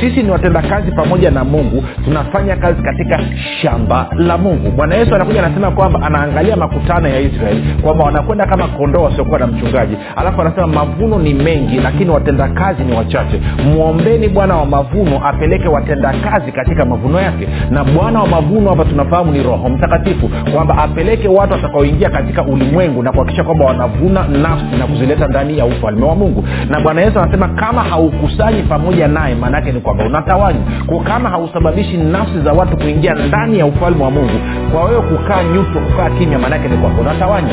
sisi ni watendakazi pamoja na mungu tunafanya kazi katika shamba la mungu. Bwana yesu anakuja anasema kwamba anaangalia makutano ya israeli kwamba wanakwenda kama kondoo wasiokuwa na mchungaji. Alafu anasema mavuno ni mengi lakini watendakazi ni wachache. Mwombeni bwana wa mavuno apeleke watendakazi katika mavuno yake. Na bwana wa mavuno hapa tunafahamu ni roho mtakatifu kwamba apeleke watu watakaoingia katika ulimwengu na kuhakikisha kwamba wanavuna nafsi na kuzileta ndani ya ufalme wa mungu. Na bwana yesu anasema kama haukusanyi pamoja naye maanaake ni kwamba unatawanywa kwa kama hausababishi nafsi za watu kuingia ndani ya ufalme wa mungu kwa wewe kukaa nyuto kukaa kimya maanaake ni kwamba unatawanywa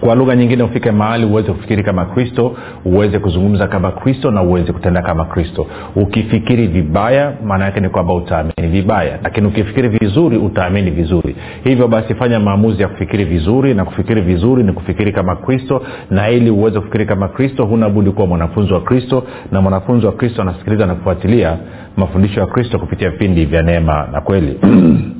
kwa lugha nyingine ufike mahali uweze kufikiri kama kristo uweze kuzungumza kama kristo na uweze kutenda kama kristo. Ukifikiri vibaya maana yake ni kwamba utaamini vibaya. Lakini ukifikiri vizuri utaamini vizuri. Hivyo basi fanya maamuzi ya kufikiri vizuri na kufikiri vizuri ni kufikiri kama kristo. Na ili uweze kufikiri kama kristo huna budi kuwa mwanafunzi wa kristo. Na mwanafunzi wa kristo anasikiliza na kufuatilia mafundisho ya kristo kupitia vipindi vya neema na kweli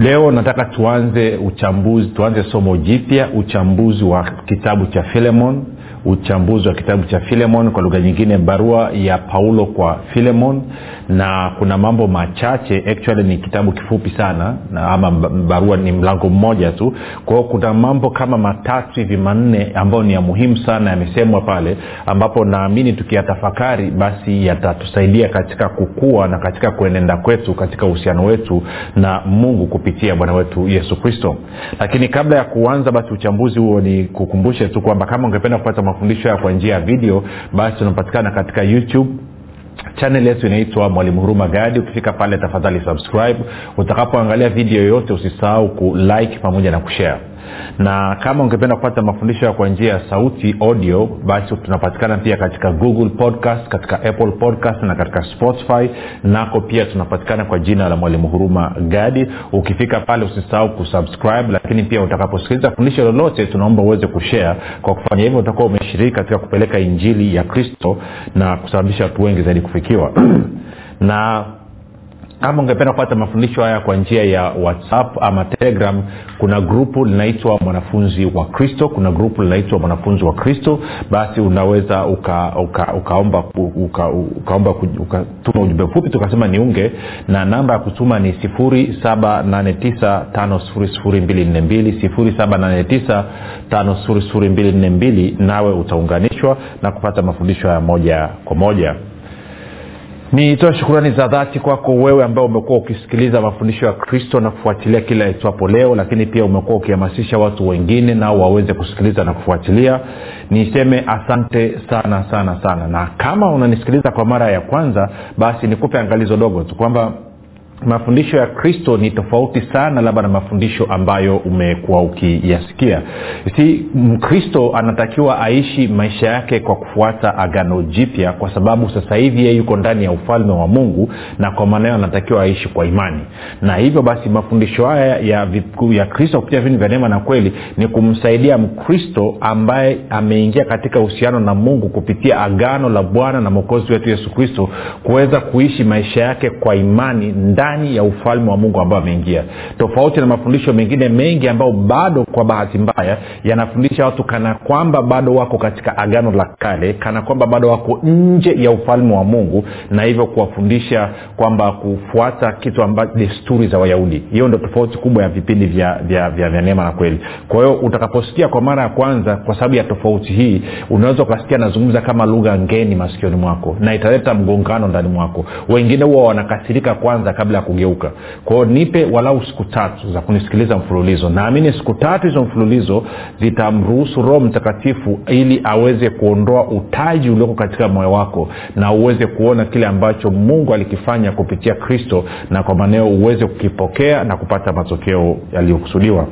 leo nataka tuanze uchambuzi tuanze somo jipya uchambuzi wa kitabu cha filemon uchambuzi wa kitabu cha filemon kwa lugha nyingine barua ya paulo kwa filemon na kuna mambo machache actually ni kitabu kifupi sana na ama barua ni mlango mmoja tu. Kwao kuna mambo kama matatu hivi manne ambayo ni ya muhimu sana yamesemwa pale ambapo naamini tukiyatafakari basi yatatusaidia katika kukua na katika kuenenda kwetu katika uhusiano wetu na mungu kupitia bwana wetu yesu kristo. Lakini kabla ya kuanza basi uchambuzi huo ni kukumbushe tu kwamba kama ungependa kupata mafundisho haya kwa njia ya video basi tunapatikana katika youtube. Chanel yetu inaitwa mwalimu huruma gadi ukifika pale tafadhali subscribe. Utakapoangalia video yoyote usisahau kulike pamoja na kushare na kama ungependa kupata mafundisho kwa njia ya sauti audio basi tunapatikana pia katika google podcast katika apple podcast na katika spotify. Nako pia tunapatikana kwa jina la mwalimu huruma gadi. Ukifika pale usisahau kusubscribe lakini pia utakaposikiliza fundisho lolote tunaomba uweze kushare. Kwa kufanya hivyo utakuwa umeshiriki katika kupeleka injili ya kristo na kusababisha watu wengi zaidi kufikiwa. Na kama ungependa kupata mafundisho haya kwa njia ya whatsapp ama telegram kuna grupu linaitwa mwanafunzi wa kristo kuna grupu linaitwa mwanafunzi wa kristo basi unaweza ukaomba uka, uka uka, ukaomba ukatuma ujumbe mfupi tukasema niunge na namba ya kutuma ni 789 789 nawe utaunganishwa na kupata mafundisho haya moja kwa moja nitoe shukurani za dhati kwako wewe ambao umekuwa ukisikiliza mafundisho ya kristo na kufuatilia kila itwapo leo lakini pia umekuwa ukihamasisha watu wengine nao waweze kusikiliza na kufuatilia. Niseme asante sana sana sana. Na kama unanisikiliza kwa mara ya kwanza basi nikupe angalizo dogo tu kwamba mafundisho ya kristo ni tofauti sana labda na mafundisho ambayo umekuwa ukiyasikia. Si mkristo anatakiwa aishi maisha yake kwa kufuata agano jipya kwa sababu sasa hivi yeye yuko ndani ya ufalme wa mungu na kwa maana hiyo anatakiwa aishi kwa imani. Na hivyo basi mafundisho haya ya, ya kristo kupitia vipindi vya neema na kweli ni kumsaidia mkristo ambaye ameingia katika uhusiano na mungu kupitia agano la bwana na mwokozi wetu yesu kristo kuweza kuishi maisha yake kwa imani ndani ndani ya ufalme wa mungu ambao ameingia. Tofauti na mafundisho mengine mengi ambayo bado kwa bahati mbaya yanafundisha watu kana kwamba bado wako katika agano la kale kana kwamba bado wako nje ya ufalme wa mungu na hivyo kuwafundisha kwamba kufuata kitu amba desturi za wayahudi. Hiyo ndo tofauti kubwa ya vipindi vya, vya, vya, vya neema na kweli. Kwa hiyo utakaposikia kwa mara ya kwanza kwa sababu ya tofauti hii unaweza ukasikia nazungumza kama lugha ngeni masikioni mwako na italeta mgongano ndani mwako. Wengine huwa wanakasirika kwanza kabla bila kugeuka. Kwao nipe walau siku tatu za kunisikiliza mfululizo. Naamini siku tatu hizo mfululizo zitamruhusu roho mtakatifu ili aweze kuondoa utaji ulioko katika moyo wako na uweze kuona kile ambacho mungu alikifanya kupitia kristo na kwa maneo uweze kukipokea na kupata matokeo yaliyokusudiwa.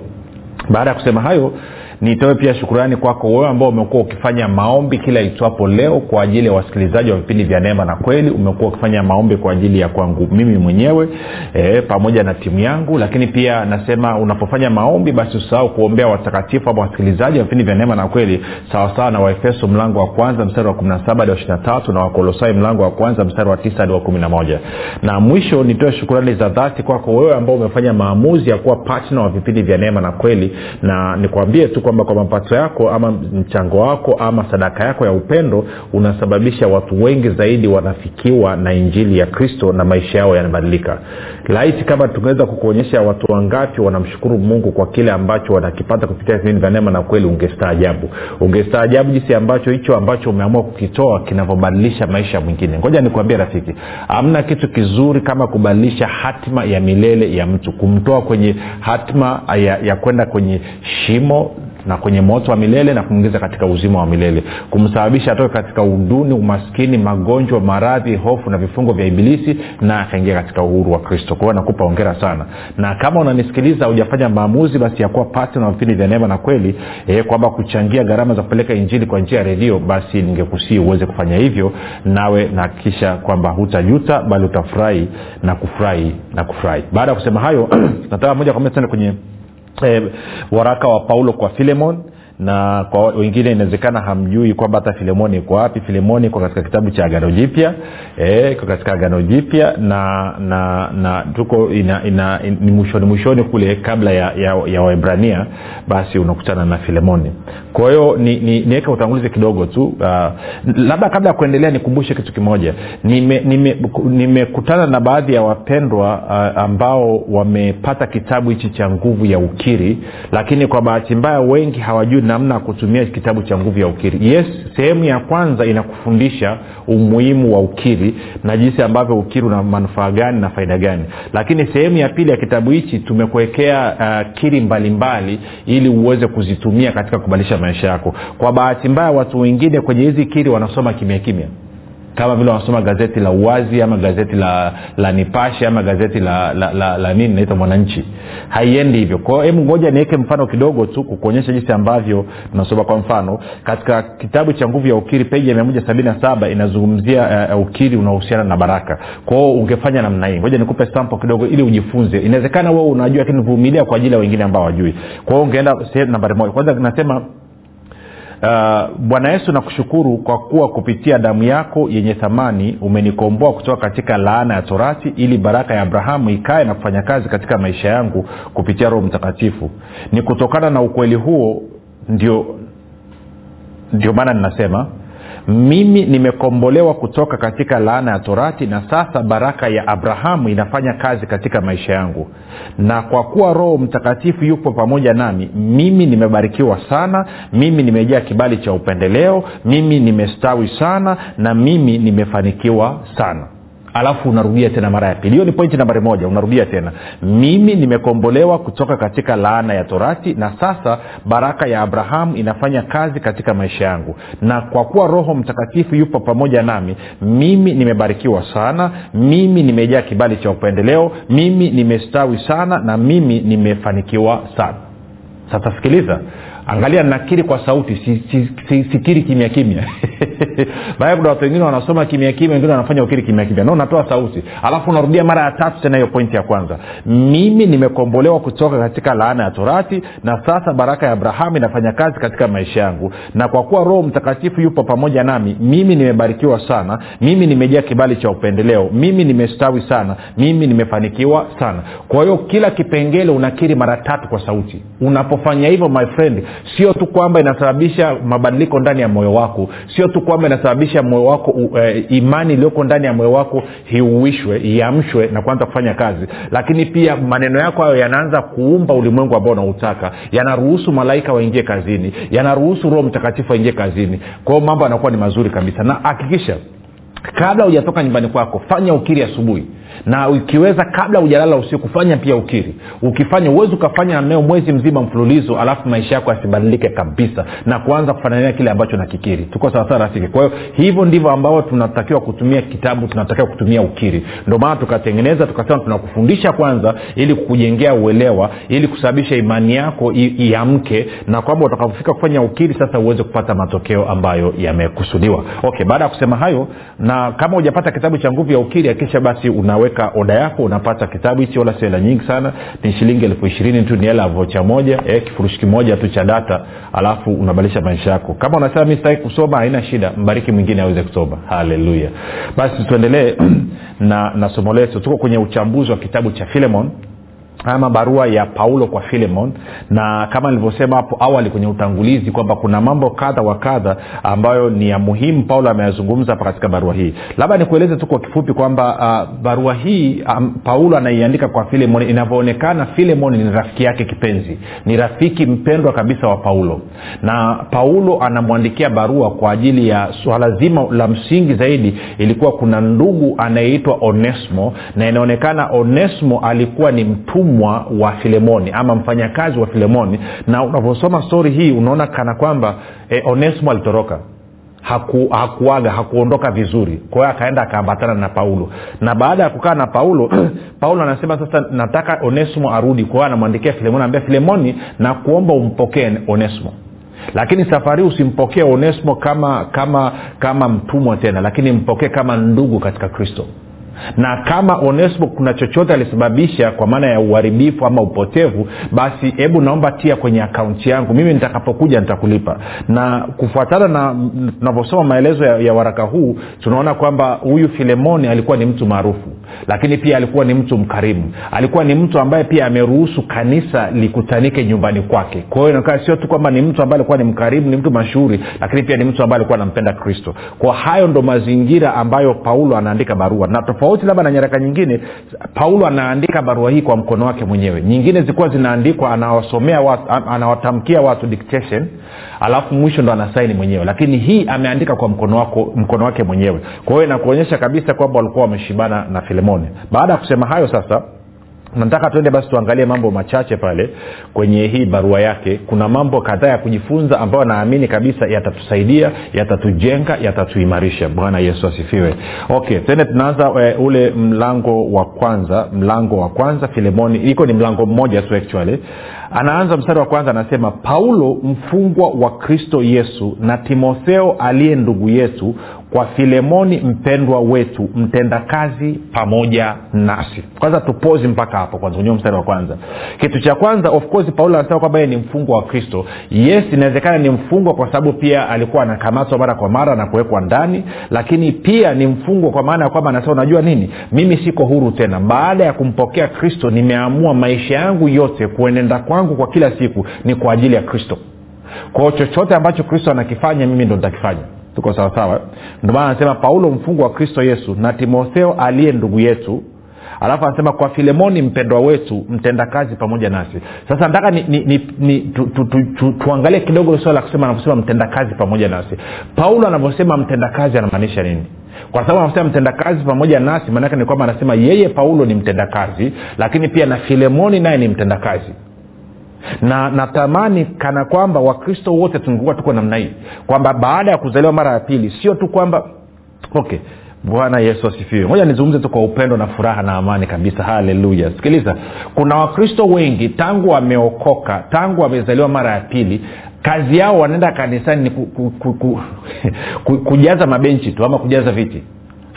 Baada ya kusema hayo nitoe pia shukurani kwako wewe ambao umekuwa ukifanya maombi kila itwapo leo kwa ajili ya wasikilizaji wa vipindi vya neema na kweli. Umekuwa ukifanya maombi kwa ajili ya kwangu mimi mwenyewe e, pamoja na timu yangu. Lakini pia nasema unapofanya maombi basi usahau kuombea watakatifu ama wasikilizaji wa vipindi vya neema na kweli sawasawa na waefeso mlango wa kwanza mstari wa 17 hadi wa 23 na wakolosai mlango wa kwanza mstari wa 9 hadi wa 11 na mwisho nitoe shukurani za dhati kwako wewe ambao umefanya maamuzi ya kuwa patna wa vipindi vya neema na kweli. Na nikwambie tu kwamba kwa mapato yako ama mchango wako ama sadaka yako ya upendo unasababisha watu wengi zaidi wanafikiwa na injili ya kristo na maisha yao yanabadilika. Laiti kama tungeweza kukuonyesha watu wangapi wanamshukuru mungu kwa kile ambacho wanakipata kupitia vipindi vya neema na kweli ungestaajabu. Ungestaajabu jinsi ambacho hicho ambacho umeamua kukitoa kinavyobadilisha maisha mwingine. Ngoja nikuambie rafiki amna kitu kizuri kama kubadilisha hatima ya milele ya mtu kumtoa kwenye hatima ya, ya kwenda kwenye shimo na kwenye moto wa milele na kumwingiza katika uzima wa milele. Kumsababisha atoke katika uduni umaskini magonjwa maradhi hofu na vifungo vya ibilisi na akaingia katika uhuru wa kristo. Kwa hiyo nakupa ongera sana. Na kama unanisikiliza hujafanya maamuzi basi yakuwa pati na vipindi vya neema na kweli eh, kwamba kuchangia gharama za kupeleka injili kwa njia ya redio basi ningekusii uweze kufanya hivyo nawe nahakikisha kwamba hutajuta bali utafurahi na kufurahi na kufurahi. Baada ya kusema hayo nataka moja kwa moja tende kwenye e, waraka wa paulo kwa filemon na kwa wengine inawezekana hamjui kwamba hata filemoni iko wapi. Filemoni iko katika kitabu cha agano jipya. E, katika agano jipya na na na tuko ina, ina, in, ni mwishoni mwishoni kule kabla ya, ya, ya waebrania basi unakutana na filemoni. Kwa hiyo niweke ni, ni kidogo tu. Uh, labda kabla ya kuendelea nikumbushe kitu kimoja. Nimekutana nime, nime na baadhi ya wapendwa uh, ambao wamepata kitabu hichi cha nguvu ya ukiri lakini kwa bahati mbaya wengi hawajui namna ya kutumia kitabu cha nguvu ya ukiri. Yes sehemu ya kwanza inakufundisha umuhimu wa ukiri na jinsi ambavyo ukiri una manufaa gani na faida gani. Lakini sehemu ya pili ya kitabu hichi tumekuwekea uh, kiri mbalimbali mbali, ili uweze kuzitumia katika kubadilisha maisha yako. Kwa bahati mbaya watu wengine kwenye hizi kiri wanasoma kimya kimya kama vile wanasoma gazeti la uwazi ama gazeti la la nipashe ama gazeti la la, la, la nini naitwa mwananchi. Haiendi hivyo. Kwao hebu ngoja niweke mfano kidogo tu kukuonyesha jinsi ambavyo tunasoma. Kwa mfano katika kitabu cha nguvu ya ukiri peji ya mia moja sabini na saba inazungumzia uh, ukiri unaohusiana na baraka. Kwao ungefanya namna hii. Ngoja nikupe sampo kidogo ili ujifunze. Inawezekana wewe unajua lakini vumilia kwa ajili ya wengine ambao wajui kwao ungeenda sehemu nambari moja. Kwanza nasema Uh, bwana yesu nakushukuru kwa kuwa kupitia damu yako yenye thamani umenikomboa kutoka katika laana ya torati ili baraka ya abrahamu ikae na kufanya kazi katika maisha yangu kupitia roho mtakatifu. Ni kutokana na ukweli huo ndio ndio maana ninasema mimi nimekombolewa kutoka katika laana ya torati na sasa baraka ya abrahamu inafanya kazi katika maisha yangu. Na kwa kuwa roho mtakatifu yupo pamoja nami mimi nimebarikiwa sana mimi nimejaa kibali cha upendeleo mimi nimestawi sana na mimi nimefanikiwa sana alafu unarudia tena mara ya pili. Hiyo ni pointi nambari moja unarudia tena. Mimi nimekombolewa kutoka katika laana ya torati na sasa baraka ya abrahamu inafanya kazi katika maisha yangu. Na kwa kuwa roho mtakatifu yupo pamoja nami mimi nimebarikiwa sana mimi nimejaa kibali cha upendeleo mimi nimestawi sana na mimi nimefanikiwa sana. Sasa sikiliza angalia nakiri kwa sauti si, si, si, sikiri kimya kimya baada watu wengine wanasoma kimya kimya wengine wanafanya ukiri kimya kimya. No unatoa sauti. Alafu unarudia mara ya tatu tena hiyo pointi ya kwanza. Mimi nimekombolewa kutoka katika laana ya torati na sasa baraka ya abrahamu inafanya kazi katika maisha yangu. Na kwa kuwa roho mtakatifu yupo pamoja nami mimi nimebarikiwa sana mimi nimejaa kibali cha upendeleo mimi nimestawi sana mimi nimefanikiwa sana. Kwa hiyo kila kipengele unakiri mara tatu kwa sauti. Unapofanya hivyo my friend sio tu kwamba inasababisha mabadiliko ndani ya moyo wako sio tu kwamba inasababisha moyo wako uh, imani iliyoko ndani ya moyo wako hiuishwe iamshwe na kuanza kufanya kazi. Lakini pia maneno yako hayo yanaanza kuumba ulimwengu ambao unautaka. Yanaruhusu malaika waingie kazini. Yanaruhusu roho mtakatifu waingie kazini. Kwa hiyo mambo yanakuwa ni mazuri kabisa. Na hakikisha kabla hujatoka nyumbani kwako fanya ukiri asubuhi na ukiweza kabla hujalala usiku fanya pia ukiri. Ukifanya uwezi ukafanya nayo mwezi mzima mfululizo alafu maisha yako yasibadilike kabisa na kuanza kufanania kile ambacho nakikiri. Tuko sawasawa rafiki? Kwa hiyo hivyo ndivyo ambavyo tunatakiwa kutumia kitabu tunatakiwa kutumia ukiri. Ndio maana tukatengeneza tukasema tunakufundisha kwanza ili kukujengea uelewa ili kusababisha imani yako iamke na kwamba utakapofika kufanya ukiri sasa uweze kupata matokeo ambayo yamekusudiwa. Okay baada ya kusema hayo na kama hujapata kitabu cha nguvu ya ukiri akisha basi unaweka oda yako unapata kitabu hichi wala sio hela nyingi sana. Ni shilingi elfu ishirini tu ni hela vocha moja eh, kifurushi kimoja tu cha data alafu unabadilisha maisha yako. Kama unasema mi sitaki kusoma haina shida mbariki mwingine aweze kusoma. Haleluya. Basi tuendelee na, na somo letu. Tuko kwenye uchambuzi wa kitabu cha filemon ama barua ya paulo kwa filemon na kama nilivyosema hapo awali kwenye utangulizi kwamba kuna mambo kadha wa kadha ambayo ni ya muhimu paulo ameyazungumza hapa katika barua hii. Labda nikueleze tu kwa kifupi kwamba uh, barua hii um, paulo anaiandika kwa filemon. Inavyoonekana filemon ni rafiki yake kipenzi ni rafiki mpendwa kabisa wa paulo. Na paulo anamwandikia barua kwa ajili ya swala zima la msingi zaidi. Ilikuwa kuna ndugu anayeitwa onesmo na inaonekana onesmo alikuwa ni mtumwa mtumwa wa filemoni ama mfanyakazi wa filemoni. Na unavyosoma stori hii unaona kana kwamba e, onesimo alitoroka. Haku, hakuaga hakuondoka vizuri. Kwa hiyo akaenda akaambatana na paulo. Na baada ya kukaa na paulo paulo anasema sasa nataka onesimo arudi. Kwa hiyo anamwandikia filemoni ambia filemoni na kuomba umpokee onesimo. Lakini safari usimpokee onesimo kama kama kama mtumwa tena lakini mpokee kama ndugu katika kristo na kama onesimo kuna chochote alisababisha kwa maana ya uharibifu ama upotevu basi hebu naomba tia kwenye akaunti yangu. Mimi nitakapokuja nitakulipa. Na kufuatana na tunavyosoma maelezo ya, ya waraka huu tunaona kwamba huyu filemoni alikuwa ni mtu maarufu lakini pia alikuwa ni mtu mkarimu. Alikuwa ni mtu ambaye pia ameruhusu kanisa likutanike nyumbani kwake. Kwa hiyo inaonekana sio tu kwamba ni mtu ambaye alikuwa ni mkarimu ni mtu mashuhuri lakini pia ni mtu ambaye alikuwa anampenda kristo. Kwa hayo ndo mazingira ambayo paulo anaandika barua. Na tofauti labda na nyaraka nyingine paulo anaandika barua hii kwa mkono wake mwenyewe. Nyingine zilikuwa zinaandikwa anawasomea watu, anawatamkia watu dictation alafu mwisho ndo anasaini mwenyewe. Lakini hii ameandika kwa mkono, wako, mkono wake mwenyewe. Kwa hiyo inakuonyesha kabisa kwamba walikuwa wameshibana na filemoni. Baada ya kusema hayo sasa nataka tuende basi tuangalie mambo machache pale kwenye hii barua yake. Kuna mambo kadhaa ya kujifunza ambayo naamini kabisa yatatusaidia yatatujenga yatatuimarisha. Bwana yesu asifiwe. Okay tende tunaanza uh, ule mlango wa kwanza mlango wa kwanza filemoni. Iko ni mlango mmoja tu actually anaanza mstari wa kwanza anasema paulo mfungwa wa kristo yesu na timotheo aliye ndugu yetu kwa filemoni mpendwa wetu mtendakazi pamoja nasi. Kwanza tupozi mpaka hapo kwanza kwenye mstari wa kwanza. Kitu cha kwanza of course paulo anasema kwamba ni mfungwa wa kristo. Yes inawezekana ni mfungwa kwa sababu pia alikuwa anakamatwa mara kwa mara na kuwekwa ndani lakini pia ni mfungwa kwa maana ya kwamba anasema unajua nini? Mimi siko huru tena. Baada ya kumpokea kristo nimeamua maisha yangu yote kuenenda kwangu kwa kila siku ni kwa ajili ya kristo. Kwao chochote ambacho kristo anakifanya mimi ndo nitakifanya. Tuko sawasawa ndio maana anasema paulo mfungo wa kristo yesu na timotheo aliye ndugu yetu alafu anasema kwa filemoni mpendwa wetu mtendakazi pamoja nasi. Sasa nataka ni, ni, ni, ni tu, tu, tu, tu, tuangalie kidogo swala la kusema anavyosema mtendakazi pamoja nasi. Paulo anavyosema mtendakazi anamaanisha nini? Kwa sababu anasema mtendakazi pamoja nasi maanake ni kwamba anasema yeye paulo ni mtendakazi lakini pia na filemoni naye ni mtendakazi na natamani kana kwamba wakristo wote tungekuwa tuko namna hii kwamba baada ya kuzaliwa mara ya pili sio tu kwamba okay bwana yesu asifiwe. Moja nizungumze tu kwa upendo na furaha na amani kabisa. Haleluya. Sikiliza kuna wakristo wengi tangu wameokoka tangu wamezaliwa mara ya pili kazi yao wanaenda kanisani ni ku, ku, ku, ku, ku, kujaza mabenchi tu ama kujaza viti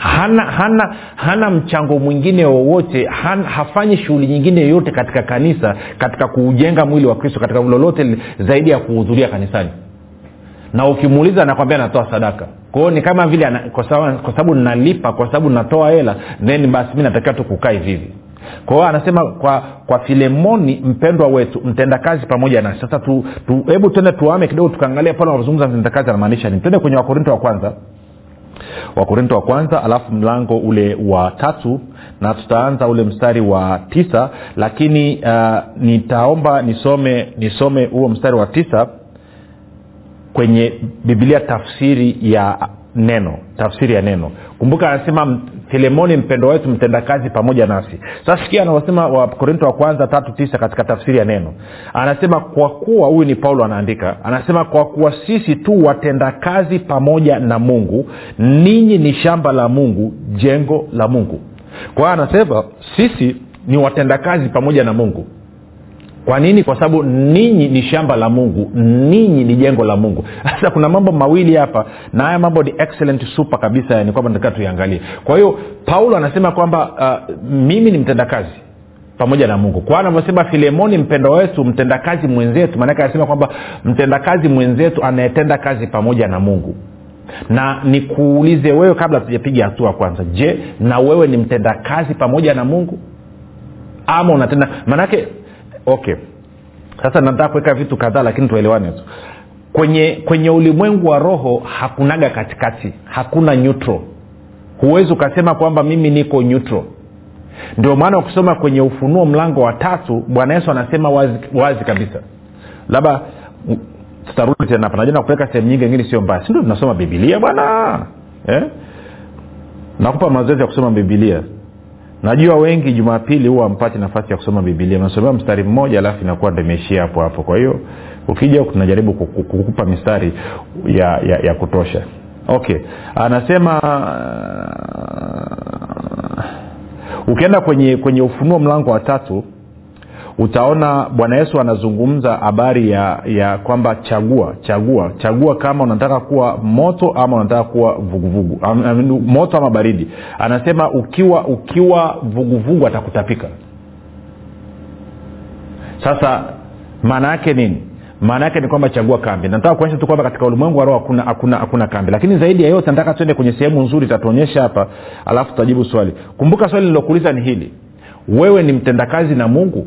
hana hana hana mchango mwingine wowote hafanyi shughuli nyingine yoyote katika kanisa katika kuujenga mwili wa kristo katika lolote zaidi ya kuhudhuria kanisani. Na ukimuuliza anakwambia anatoa sadaka. Kwao ni kama vile kwa sababu nalipa kwa sababu natoa hela then basi mi natakiwa tu kukaa hivihivi kwa hiyo anasema kwa kwa filemoni mpendwa wetu mtendakazi pamoja nasi. Sasa hebu tu, tuende tuame kidogo tukaangalia pale wanazungumza mtendakazi anamaanisha nini. Twende kwenye wakorinto wa kwanza wakorinto wa kwanza alafu mlango ule wa tatu na tutaanza ule mstari wa tisa lakini uh, nitaomba nisome nisome huo mstari wa tisa kwenye bibilia tafsiri ya neno tafsiri ya neno. Kumbuka anasema filemoni mpendo wetu mtendakazi pamoja nasi. Sasa sikia anavyosema wakorinto wa kwanza tatu tisa katika tafsiri ya neno. Anasema kwa kuwa huyu ni paulo anaandika anasema kwa kuwa sisi tu watendakazi pamoja na mungu ninyi ni shamba la mungu jengo la mungu. Kwa hiyo anasema sisi ni watendakazi pamoja na mungu kwa nini? Kwa sababu ninyi ni shamba la mungu. Ninyi ni jengo la mungu. Sasa kuna mambo mawili hapa na haya mambo ni excellent super kabisa ni kwamba nataka tuiangalie kwa hiyo paulo anasema kwamba uh, mimi ni mtendakazi pamoja na mungu. Kwa anavyosema filemoni mpendo wetu mtendakazi mwenzetu maanake anasema kwamba mtendakazi mwenzetu anayetenda kazi pamoja na mungu. Na nikuulize wewe kabla tujapiga hatua kwanza je na wewe ni mtendakazi pamoja na mungu? Ama unatenda maanake okay. Sasa nataka kuweka vitu kadhaa lakini tuelewane. Tu kwenye kwenye ulimwengu wa roho hakunaga katikati. Hakuna neutral. Huwezi ukasema kwamba mimi niko neutral. Ndio maana ukisoma kwenye ufunuo mlango wa tatu bwana yesu anasema wazi, wazi kabisa. Labda tutarudi tena hapa. Najua nakupeleka sehemu nyingi ingine sio mbaya. Sindio tunasoma bibilia bwana? Eh? nakupa mazoezi ya kusoma bibilia najua wengi jumapili huwa mpati nafasi ya kusoma bibilia unasomea mstari mmoja alafu inakuwa ndo imeishia hapo hapo. Kwa hiyo ukija tunajaribu kukupa mistari ya, ya, ya kutosha. Okay. Anasema ukienda kwenye kwenye ufunuo mlango wa tatu utaona bwana yesu anazungumza habari ya ya kwamba chagua chagua chagua kama unataka kuwa moto ama unataka kuwa vuguvugu. Moto ama baridi. Anasema ukiwa ukiwa vuguvugu atakutapika. Sasa maana yake nini? Maana yake ni kwamba chagua kambi. Nataka kuonyesha tu kwamba katika ulimwengu wa roho hakuna, hakuna, hakuna kambi. Lakini zaidi ya yote nataka tuende kwenye sehemu nzuri tatuonyesha hapa alafu tutajibu swali. Kumbuka swali lilokuuliza ni hili. Wewe ni mtendakazi na mungu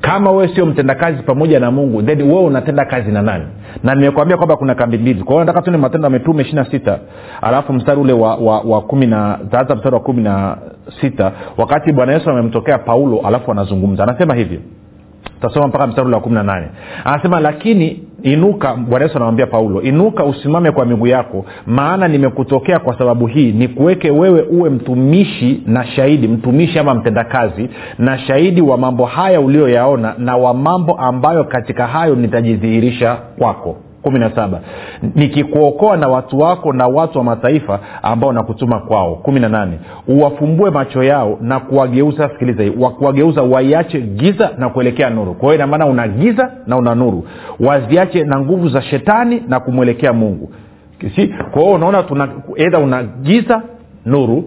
kama wewe sio mtendakazi pamoja na mungu then wewe unatenda kazi na nani? Na nimekwambia kwamba kuna kambi mbili. Kwa hiyo nataka tuende matendo ya mitume ishiri na sita alafu mstari ule wa, wa, wa kumi na taanza mstari wa kumi na sita wakati bwana yesu amemtokea paulo alafu anazungumza. Anasema hivi. Tasoma mpaka mstari ule wa kumi na nane. Anasema lakini inuka bwana yesu anamwambia paulo inuka usimame kwa miguu yako maana nimekutokea kwa sababu hii nikuweke wewe uwe mtumishi na shahidi mtumishi ama mtendakazi na shahidi wa mambo haya uliyoyaona na wa mambo ambayo katika hayo nitajidhihirisha kwako kumi na saba. Nikikuokoa na watu wako na watu wa mataifa ambao nakutuma kwao. Kumi na nane. Uwafumbue macho yao na kuwageuza sikiliza hii kuwageuza waiache giza na kuelekea nuru. Kwa hiyo inamaana una giza na una nuru. Waziache na nguvu za shetani na kumwelekea mungu. Si? Kwa hiyo unaona tuna edha una giza nuru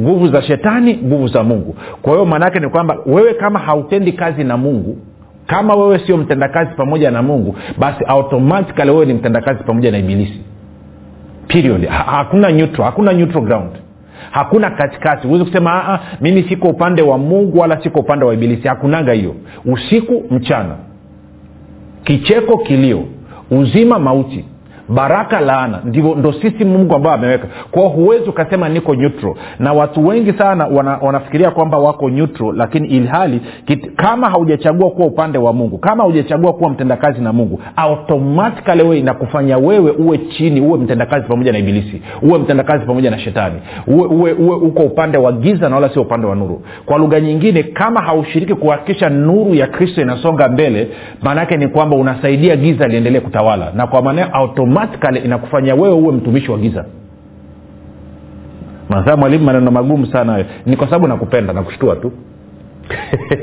nguvu za shetani nguvu za mungu. Kwa hiyo maanaake ni kwamba wewe kama hautendi kazi na mungu kama wewe sio mtendakazi pamoja na mungu basi automatikali wewe ni mtendakazi pamoja na ibilisi. Period. Ha, hakuna neutral, hakuna neutral ground. Hakuna katikati. Huwezi kusema Aa, mimi siko upande wa mungu wala siko upande wa ibilisi. Hakunaga hiyo. Usiku mchana. Kicheko kilio. Uzima mauti baraka laana. Ndivyo ndo sisi mungu ambao ameweka. Kwao huwezi ukasema niko neutral. Na watu wengi sana wana, wanafikiria kwamba wako neutral lakini ilhali kit, kama haujachagua kuwa upande wa mungu kama haujachagua kuwa mtendakazi na mungu automatikali wewe inakufanya wewe uwe chini uwe mtendakazi pamoja na ibilisi uwe mtendakazi pamoja na shetani. Uwe, uwe, uwe uko upande wa giza na wala sio upande wa nuru. Kwa lugha nyingine kama haushiriki kuhakikisha nuru ya kristo inasonga mbele maanaake ni kwamba unasaidia giza liendelee kutawala. Na kwa maana automatikali inakufanya wewe uwe mtumishi wa giza. Masaa mwalimu maneno magumu sana hayo. Ni kwa sababu nakupenda nakushtua tu.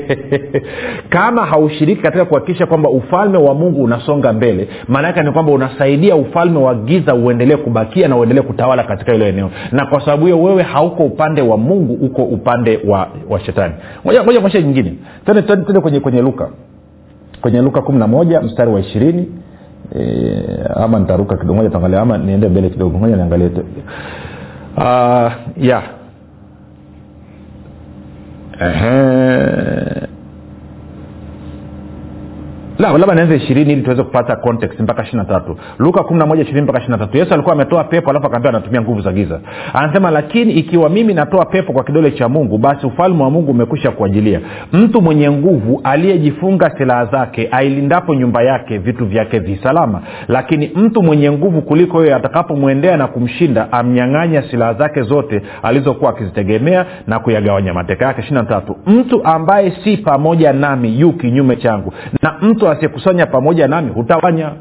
Kama haushiriki katika kuhakikisha kwamba ufalme wa mungu unasonga mbele maana yake ni kwamba unasaidia ufalme wa giza uendelee kubakia na uendelee kutawala katika hilo eneo. Na kwa sababu hiyo wewe hauko upande wa mungu uko upande wa, wa shetani. Moja moja nyingine. Tende kwenye, kwenye luka. Kwenye luka kumi na moja mstari wa ishirini ama nitaruka kidogo moja tuangalia ama niende mbele kidogo moja niangalie uh, ya La- labda nianze ishirini ili tuweze kupata context mpaka ishiri tatu. Luka kumi na moja ishirini mpaka ishiri tatu. Yesu alikuwa ametoa pepo alafu akaambia anatumia nguvu za giza. Anasema lakini ikiwa mimi natoa pepo kwa kidole cha mungu basi ufalme wa mungu umekwisha kuajilia mtu mwenye nguvu aliyejifunga silaha zake ailindapo nyumba yake vitu vyake visalama lakini mtu mwenye nguvu kuliko yeye atakapomwendea na kumshinda amnyang'anya silaha zake zote alizokuwa akizitegemea na kuyagawanya. Mateka yake ishiri tatu. Mtu ambaye si pamoja nami yu kinyume changu. Na mtu asiyekusanya pamoja nami hutawanya.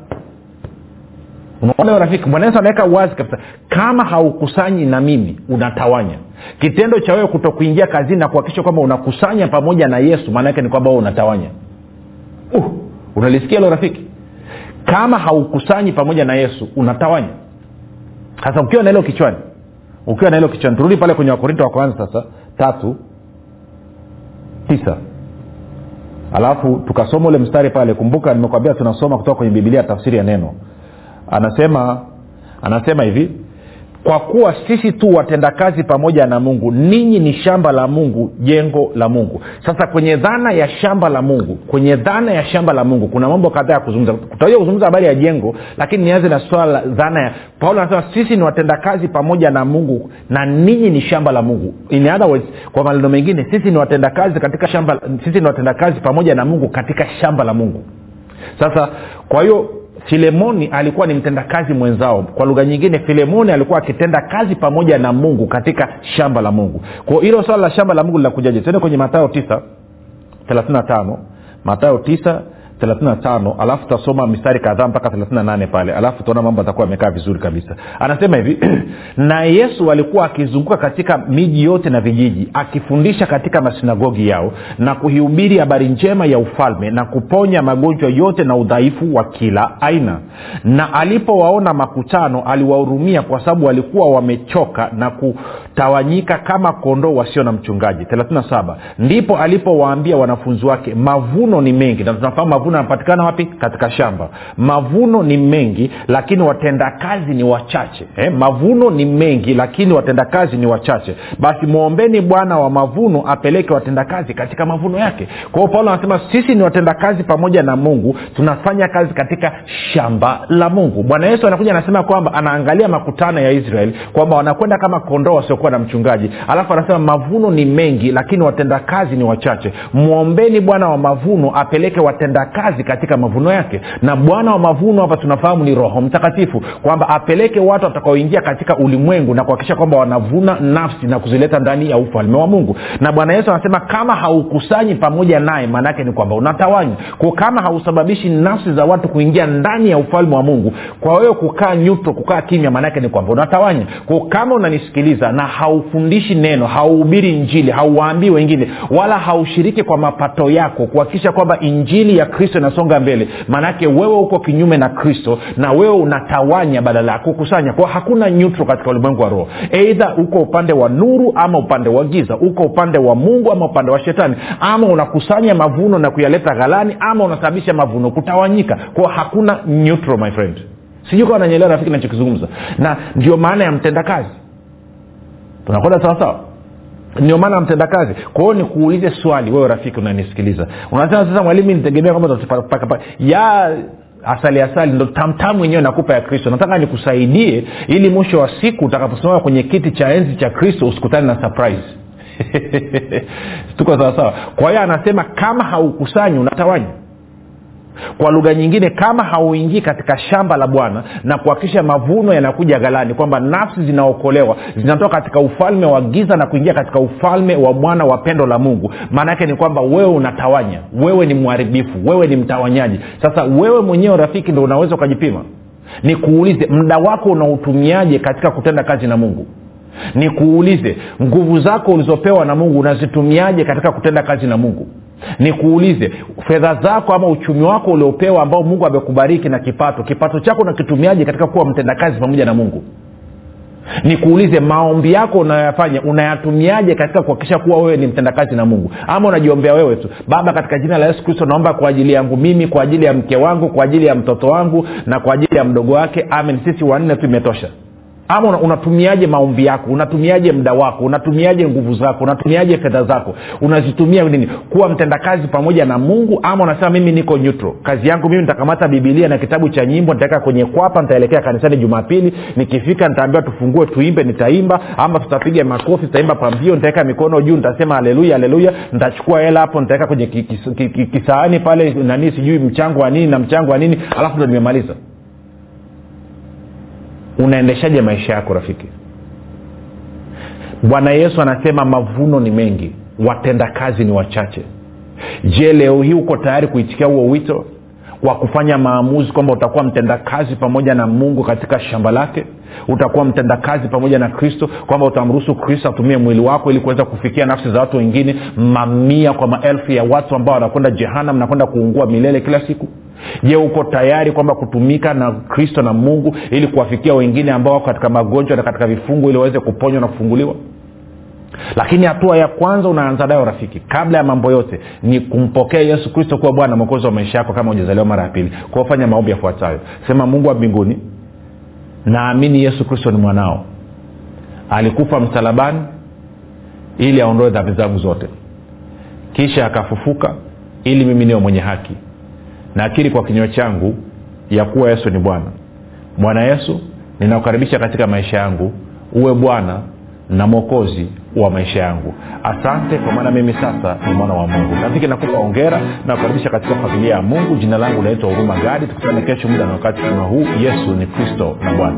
Unaona rafiki bwana anaweka wazi kabisa kama haukusanyi na mimi unatawanya. Kitendo cha wewe kuto kuingia kazini na kuhakikisha kwamba unakusanya pamoja na yesu maana yake ni kwamba unatawanya. Uh, unalisikia hilo rafiki? Kama haukusanyi pamoja na yesu unatawanya. Sasa ukiwa na hilo kichwani ukiwa na hilo kichwani turudi pale kwenye wakorinto wa kwanza sasa tatu tisa alafu tukasoma ule mstari pale. Kumbuka nimekwambia tunasoma kutoka kwenye bibilia tafsiri ya neno. Anasema anasema hivi kwa kuwa sisi tu watendakazi pamoja na mungu ninyi ni shamba la mungu jengo la mungu. Sasa kwenye dhana ya shamba la mungu kwenye dhana ya shamba la mungu kuna mambo kadhaa ya kuzungumza. Tutajua kuzungumza habari ya jengo lakini nianze na swala la dhana ya paulo anasema sisi ni watendakazi pamoja na mungu na ninyi ni shamba la mungu. In other words kwa maneno mengine sisi ni watendakazi katika shamba sisi ni watendakazi pamoja na mungu katika shamba la mungu. Sasa kwa hiyo filemoni alikuwa ni mtendakazi mwenzao. Kwa lugha nyingine filemoni alikuwa akitenda kazi pamoja na mungu katika shamba la mungu. Kwa hilo swala la shamba la mungu linakujaje? Tuende kwenye matayo 9 35 matayo 9 35 alafu tutasoma mistari kadhaa mpaka 38 pale alafu tutaona mambo atakuwa amekaa vizuri kabisa. Anasema hivi na yesu alikuwa akizunguka katika miji yote na vijiji akifundisha katika masinagogi yao na kuhubiri habari njema ya ufalme na kuponya magonjwa yote na udhaifu wa kila aina. Na alipowaona makutano aliwahurumia kwa sababu walikuwa wamechoka na kutawanyika kama kondoo wasio na mchungaji. 37 ndipo alipowaambia wanafunzi wake mavuno ni mengi na tunafahamu yanapatikana wapi? Katika shamba. Mavuno ni mengi lakini watendakazi ni wachache. Eh? mavuno ni mengi lakini watendakazi ni wachache. Basi mwombeni bwana wa mavuno apeleke watendakazi katika mavuno yake. Kwao paulo anasema sisi ni watendakazi pamoja na mungu tunafanya kazi katika shamba la mungu. Bwana yesu anakuja anasema kwamba anaangalia makutano ya israeli kwamba wanakwenda kama kondoo wasiokuwa na mchungaji. Alafu anasema mavuno ni mengi lakini watendakazi ni wachache. Mwombeni bwana wa mavuno apeleke watendakazi katika mavuno yake. Na bwana wa mavuno hapa tunafahamu ni roho mtakatifu kwamba apeleke watu watakaoingia katika ulimwengu na kuhakikisha kwamba wanavuna nafsi na kuzileta ndani ya ufalme wa mungu. Na bwana yesu anasema kama haukusanyi pamoja naye maanaake ni kwamba unatawanya ko kama hausababishi nafsi za watu kuingia ndani ya ufalme wa mungu kwa wewe kukaa nyuto kukaa kimya maanaake ni kwamba unatawanya ko kama unanisikiliza na haufundishi neno hauhubiri njili hauwaambii wengine wala haushiriki kwa mapato yako kuhakikisha kwamba injili ya kristo inasonga mbele. Maanake wewe uko kinyume na kristo na wewe unatawanya badala ya kukusanya. Kwao hakuna nyutro katika ulimwengu wa roho. Eidha uko upande wa nuru ama upande wa giza. Uko upande wa mungu ama upande wa shetani. Ama unakusanya mavuno na kuyaleta ghalani ama unasababisha mavuno kutawanyika. Kwao hakuna neutral my friend. Sijui kawa nanyelewa rafiki nachokizungumza na ndio maana ya mtendakazi. Tunakwenda sawasawa ndio maana mtendakazi kwa hiyo nikuulize swali wewe rafiki unanisikiliza unasema sasa mwalimu nitegemea kwamba ya asali asali ndo tamtamu wenyewe nakupa ya kristo. Nataka nikusaidie ili mwisho wa siku utakaposimama kwenye kiti cha enzi cha kristo usikutane na surprise. Tuko sawasawa kwa hiyo anasema kama haukusanyi unatawanya kwa lugha nyingine kama hauingii katika shamba la bwana na kuhakikisha mavuno yanakuja ghalani kwamba nafsi zinaokolewa zinatoka katika ufalme wa giza na kuingia katika ufalme wa mwana wa pendo la mungu maana yake ni kwamba wewe unatawanya wewe ni mharibifu wewe ni mtawanyaji. Sasa wewe mwenyewe rafiki ndo unaweza ukajipima. Nikuulize muda wako unautumiaje katika kutenda kazi na mungu? Nikuulize nguvu zako ulizopewa na mungu unazitumiaje katika kutenda kazi na mungu nikuulize fedha zako ama uchumi wako uliopewa ambao mungu amekubariki na kipato kipato chako unakitumiaje katika kuwa mtendakazi pamoja na mungu? Nikuulize maombi yako unayoyafanya unayatumiaje katika kuhakikisha kuwa wewe ni mtendakazi na mungu? Ama unajiombea wewe tu baba katika jina la yesu kristo naomba kwa ajili yangu mimi kwa ajili ya mke wangu kwa ajili ya mtoto wangu na kwa ajili ya mdogo wake. Amen. Sisi wanne tu imetosha ama unatumiaje maombi yako unatumiaje muda wako unatumiaje nguvu zako unatumiaje fedha zako unazitumia nini kuwa mtendakazi pamoja na mungu ama unasema mimi niko neutral kazi yangu mimi nitakamata bibilia na kitabu cha nyimbo nitaweka kwenye kwapa nitaelekea kanisani jumapili nikifika nitaambiwa tufungue tuimbe nitaimba ama tutapiga makofi tutaimba pambio nitaweka mikono juu nitasema haleluya haleluya nitachukua hela hapo nitaweka kwenye ki- ki- ki- ki- kisaani pale nani sijui mchango wa nini na mchango wa nini alafu ndo nimemaliza unaendeshaje maisha yako rafiki? Bwana yesu anasema mavuno ni mengi watendakazi ni wachache. Je leo hii uko tayari kuitikia huo wito kwa kufanya maamuzi kwamba utakuwa mtendakazi pamoja na mungu katika shamba lake? Utakuwa mtendakazi pamoja na kristo kwamba utamruhusu kristo atumie mwili wako ili kuweza kufikia nafsi za watu wengine mamia kwa maelfu ya watu ambao wanakwenda jehanam nakwenda kuungua milele kila siku je uko tayari kwamba kutumika na kristo na mungu ili kuwafikia wengine ambao wako katika magonjwa na katika vifungu ili waweze kuponywa na kufunguliwa? Lakini hatua ya kwanza unaanza nayo rafiki kabla ya mambo yote ni kumpokea yesu kristo kuwa bwana mwokozi wa maisha yako kama ujazaliwa mara ya pili kwao maombi yafuatayo. Sema mungu wa mbinguni naamini yesu kristo ni mwanao. Alikufa msalabani ili aondoe dhambi zangu zote. Kisha akafufuka ili mimi niwe mwenye haki naakiri kwa kinywa changu ya kuwa yesu ni bwana. Bwana yesu ninakukaribisha katika maisha yangu. Uwe bwana na mwokozi wa maisha yangu. Asante kwa maana mimi sasa ni mwana wa mungu. Rafiki nakupa ongera na kukaribisha katika familia ya mungu. Jina langu naitwa huruma gadi. Tukutane kesho muda na wakati kama huu. Yesu ni kristo na bwana